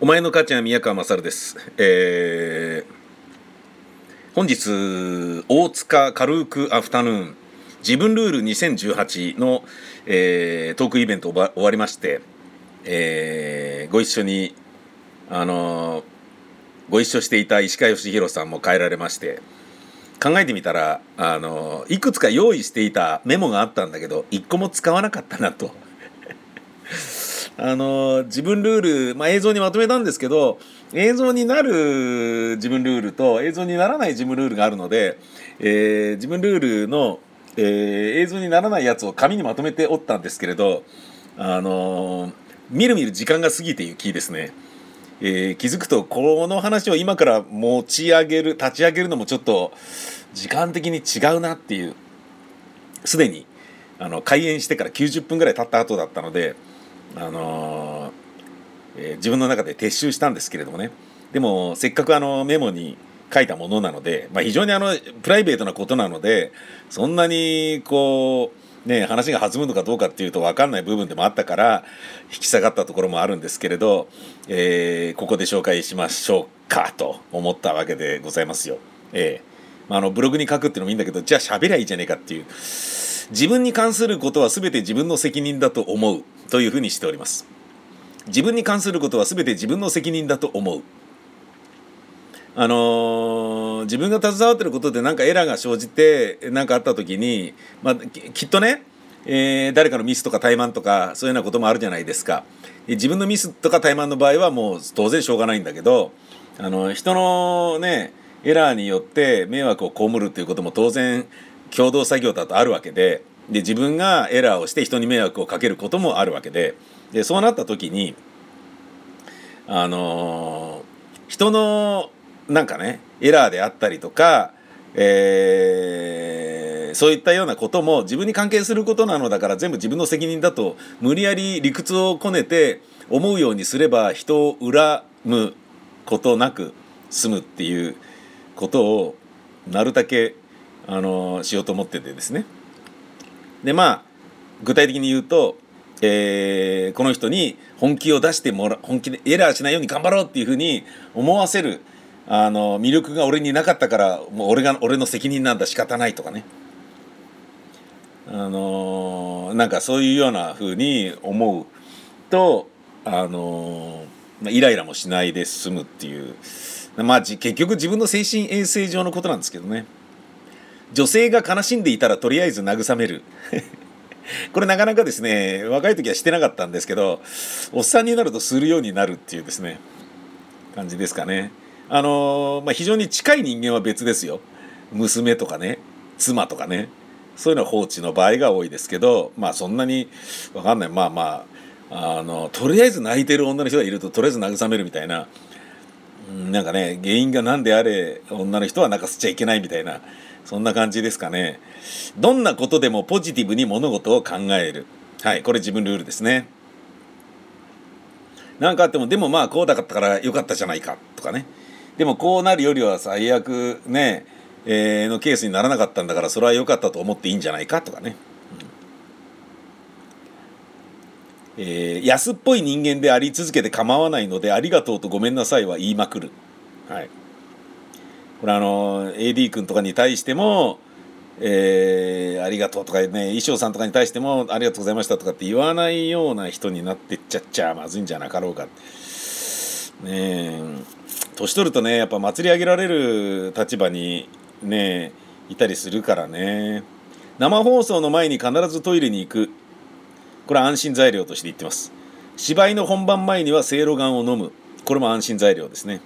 お前の母ちゃん宮川勝です。えー、本日、大塚軽くアフタヌーン、自分ルール2018の、えー、トークイベント終わりまして、えー、ご一緒に、あのー、ご一緒していた石川義弘さんも帰られまして、考えてみたら、あのいくつか用意していたメモがあったんだけど、一個も使わなかったなと。あの自分ルール、まあ、映像にまとめたんですけど映像になる自分ルールと映像にならない自分ルールがあるので、えー、自分ルールの、えー、映像にならないやつを紙にまとめておったんですけれど、あのみるみる時間が過ぎていきですね、えー、気づくとこの話を今から持ち上げる立ち上げるのもちょっと時間的に違うなっていうすでにあの開演してから90分ぐらい経った後だったので。あのえー、自分の中で撤収したんですけれどもねでもせっかくあのメモに書いたものなので、まあ、非常にあのプライベートなことなのでそんなにこうね話が弾むのかどうかっていうと分かんない部分でもあったから引き下がったところもあるんですけれど、えー、ここで紹介しましょうかと思ったわけでございますよ。えーまあ、あのブログに書くっていうのもいいんだけどじゃあ喋りゃいいじゃねえかっていう自分に関することは全て自分の責任だと思うというふうにしております。自分に関することは全て自分の責任だと思う。あのー、自分が携わってることで何かエラーが生じて何かあった時に、まあ、きっとね、えー、誰かのミスとか怠慢とかそういうようなこともあるじゃないですか。自分のミスとか怠慢の場合はもう当然しょうがないんだけどあの人のねエラーによって迷惑を被るっていうことも当然共同作業だとあるわけでで自分がエラーをして人に迷惑をかけることもあるわけででそうなった時にあのー、人のなんかねエラーであったりとか、えー、そういったようなことも自分に関係することなのだから全部自分の責任だと無理やり理屈をこねて思うようにすれば人を恨むことなく済むっていうことをなるだけあのしようと思っててですね。でまあ具体的に言うと、えー、この人に本気を出してもら本気でエラーしないように頑張ろうっていうふうに思わせるあの魅力が俺になかったからもう俺が俺の責任なんだ。仕方ないとかね。あのー、なんかそういうようなふうに思うとあのー、イライラもしないで済むっていう。まあ結局自分の精神衛生上のことなんですけどね。女性が悲しんでいたらとりあえず慰める。これなかなかですね若い時はしてなかったんですけどおっさんになるとするようになるっていうですね感じですかね。あのまあ、非常に近い人間は別ですよ。娘とかね妻とかねそういうのは放置の場合が多いですけどまあそんなに分かんない。まあまああのとりあえず泣いてる女の人がいるととりあえず慰めるみたいな。なんかね原因が何であれ女の人は泣かせちゃいけないみたいな。そんな感じですかね。どんなことでもポジティブに物事を考える。はい、これ自分ルールですね。何かあっても、でもまあこうだったからよかったじゃないかとかね。でもこうなるよりは最悪ね、えー、のケースにならなかったんだからそれは良かったと思っていいんじゃないかとかね。うん、えー、安っぽい人間であり続けて構わないのでありがとうとごめんなさいは言いまくる。はい。これあの AD 君とかに対してもえー、ありがとうとかね衣装さんとかに対してもありがとうございましたとかって言わないような人になってっちゃっちゃまずいんじゃなかろうか。ねえ。年取るとねやっぱ祭り上げられる立場にねいたりするからね。生放送の前に必ずトイレに行く。これは安心材料として言ってます。芝居の本番前にはせいろがんを飲む。これも安心材料ですね。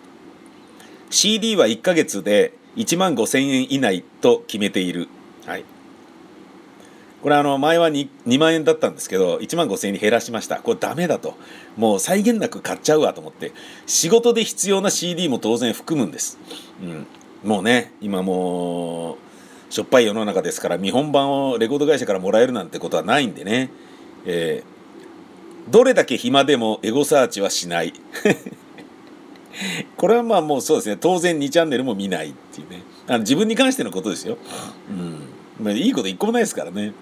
CD は1ヶ月で1万5000円以内と決めている。はい。これあの前は 2, 2万円だったんですけど1万5000円に減らしました。これダメだと。もう際限なく買っちゃうわと思って。仕事で必要な CD も当然含むんです、うん、もうね今もうしょっぱい世の中ですから見本番をレコード会社からもらえるなんてことはないんでね、えー、どれだけ暇でもエゴサーチはしないこれはまあもうそうですね。当然2チャンネルも見ないっていうね。あの自分に関してのことですよ。うん。まあ、いいこと一個もないですからね。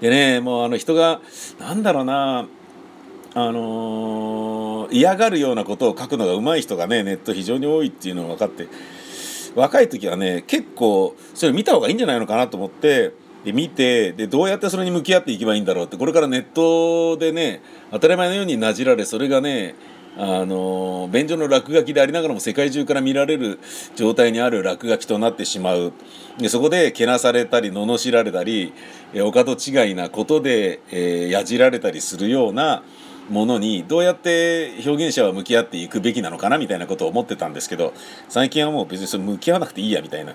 でねもうあの人がなんだろうな。あのの嫌がるようなことを書くのが上手い人がねネット非常に多いっていうのが分かって。若い時はね結構それ見た方がいいんじゃないのかなと思ってで見てでどうやってそれに向き合っていけばいいんだろうってこれからネットでね当たり前のようになじられそれがねあの便所の落書きでありながらも世界中から見られる状態にある落書きとなってしまう。でそこでけなされたり罵られたりお門違いなことで、えー、やじられたりするようなものにどうやって表現者は向き合っていくべきなのかなみたいなことを思ってたんですけど最近はもう別にそれ向き合わなくていいやみたいな。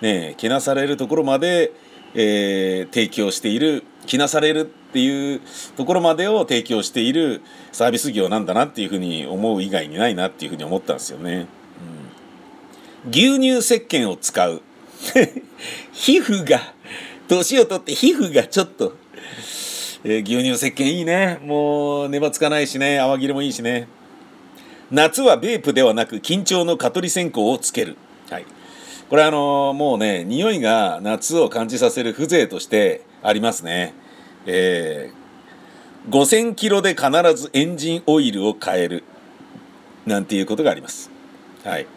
ねえけなされるところまで、えー、提供している気なされるっていうところまでを提供しているサービス業なんだなっていうふうに思う以外にないなっていうふうに思ったんですよね。うん、牛乳石鹸を使う。皮膚が年を取って皮膚がちょっと、えー、牛乳石鹸いいね。もう粘つかないしね。泡切れもいいしね。夏はベープではなく緊張の蚊取り線香をつける。これあの、もうね匂いが夏を感じさせる風情としてありますね。えー、5000キロで必ずエンジンオイルを変える。なんていうことがあります。はい。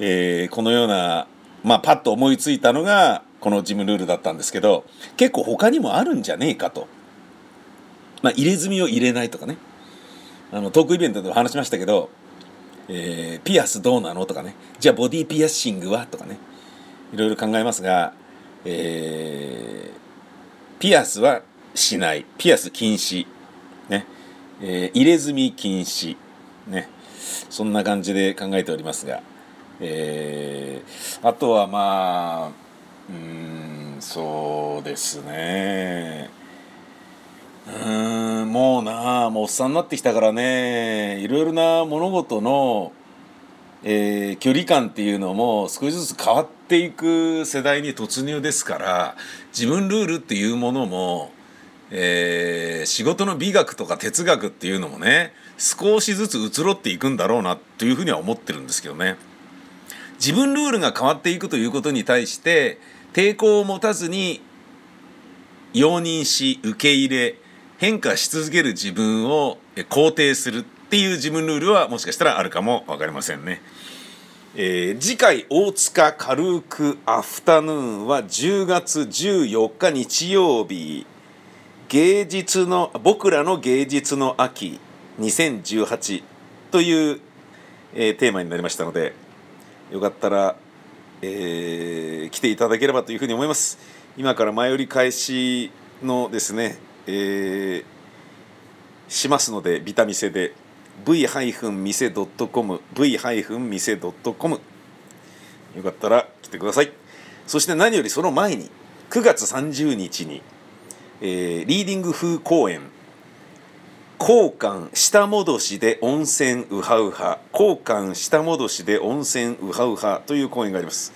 えー、このようなまあパッと思いついたのがこのジムルールだったんですけど結構他にもあるんじゃねえかと。まあ入れ墨を入れないとかね。あのトークイベントでも話しましたけどえー、ピアスどうなの？とかね。じゃあボディピアッシングは？とかね。いろいろ考えますが、えー、ピアスはしない。ピアス禁止。ね、えー、入れ墨禁止。ね。そんな感じで考えておりますが、えー、あとはまあうんそうですね。もうなもうおっさんになってきたからねいろいろな物事の、えー、距離感っていうのも少しずつ変わっていく世代に突入ですから自分ルールっていうものも、えー、仕事の美学とか哲学っていうのもね少しずつ移ろっていくんだろうなというふうには思ってるんですけどね。自分ルールが変わっていくということに対して抵抗を持たずに容認し受け入れ変化し続ける自分を肯定するっていう自分ルールはもしかしたらあるかも分かりませんね。えー、次回大塚軽くアフタヌーンは10月14日日曜日芸術の僕らの芸術の秋2018という、えー、テーマになりましたのでよかったら、えー、来ていただければというふうに思います今から前売り開始のですねえー、しますのでビタミセで v-mise.com v-mise.com よかったら来てください。そして何よりその前に9月30日に、えー、リーディング風公演交換下戻しで温泉ウハウハ交換下戻しで温泉ウハウハという公演があります。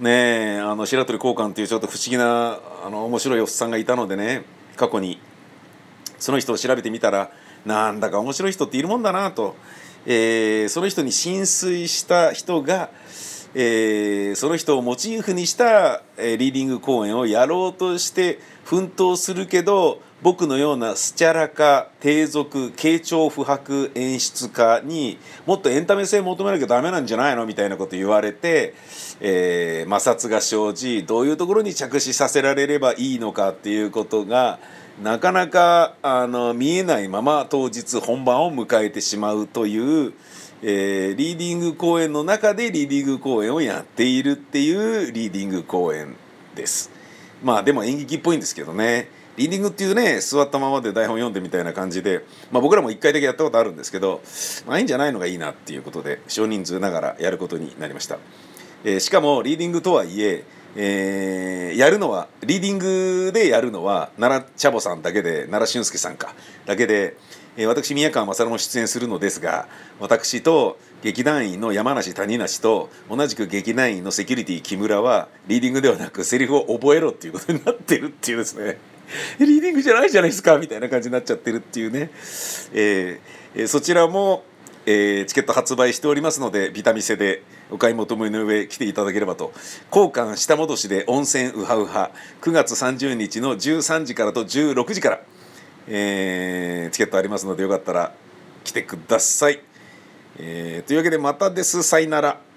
ねえあの白鳥交換というちょっと不思議なあの面白いおっさんがいたのでね過去にその人を調べてみたらなんだか面白い人っているもんだなと、えー、その人に浸水した人が、えー、その人をモチーフにした、えー、リーディング公演をやろうとして奮闘するけど僕のようなスチャラ化低俗傾聴不白演出家にもっとエンタメ性求めなきゃダメなんじゃないのみたいなこと言われて、えー、摩擦が生じどういうところに着手させられればいいのかっていうことがなかなかあの見えないまま当日本番を迎えてしまうという、えー、リーディング公演の中でリーディング公演をやっているっていうリーディング公演です。まあでも演劇っぽいんですけどね。リーディングっていうね座ったままで台本読んでみたいな感じで、まあ、僕らも1回だけやったことあるんですけど、まあ、いいんじゃないのがいいなっていうことで少人数ながらやることになりました、えー、しかもリーディングとはいええー、やるのはリーディングでやるのは奈良茶坊さんだけで奈良俊介さんかだけで、え、私宮川勝も出演するのですが私と劇団員の山梨谷梨と同じく劇団員のセキュリティ木村はリーディングではなくセリフを覚えろっていうことになってるっていうですね。リーディングじゃないじゃないですかみたいな感じになっちゃってるっていうね、えー、そちらも、えー、チケット発売しておりますのでビタミセでお買い求めの上来ていただければと。交換下戻しで温泉ウハウハ9月30日の13時からと16時から、えー、チケットありますのでよかったら来てください、えーというわけでまたです。さいなら。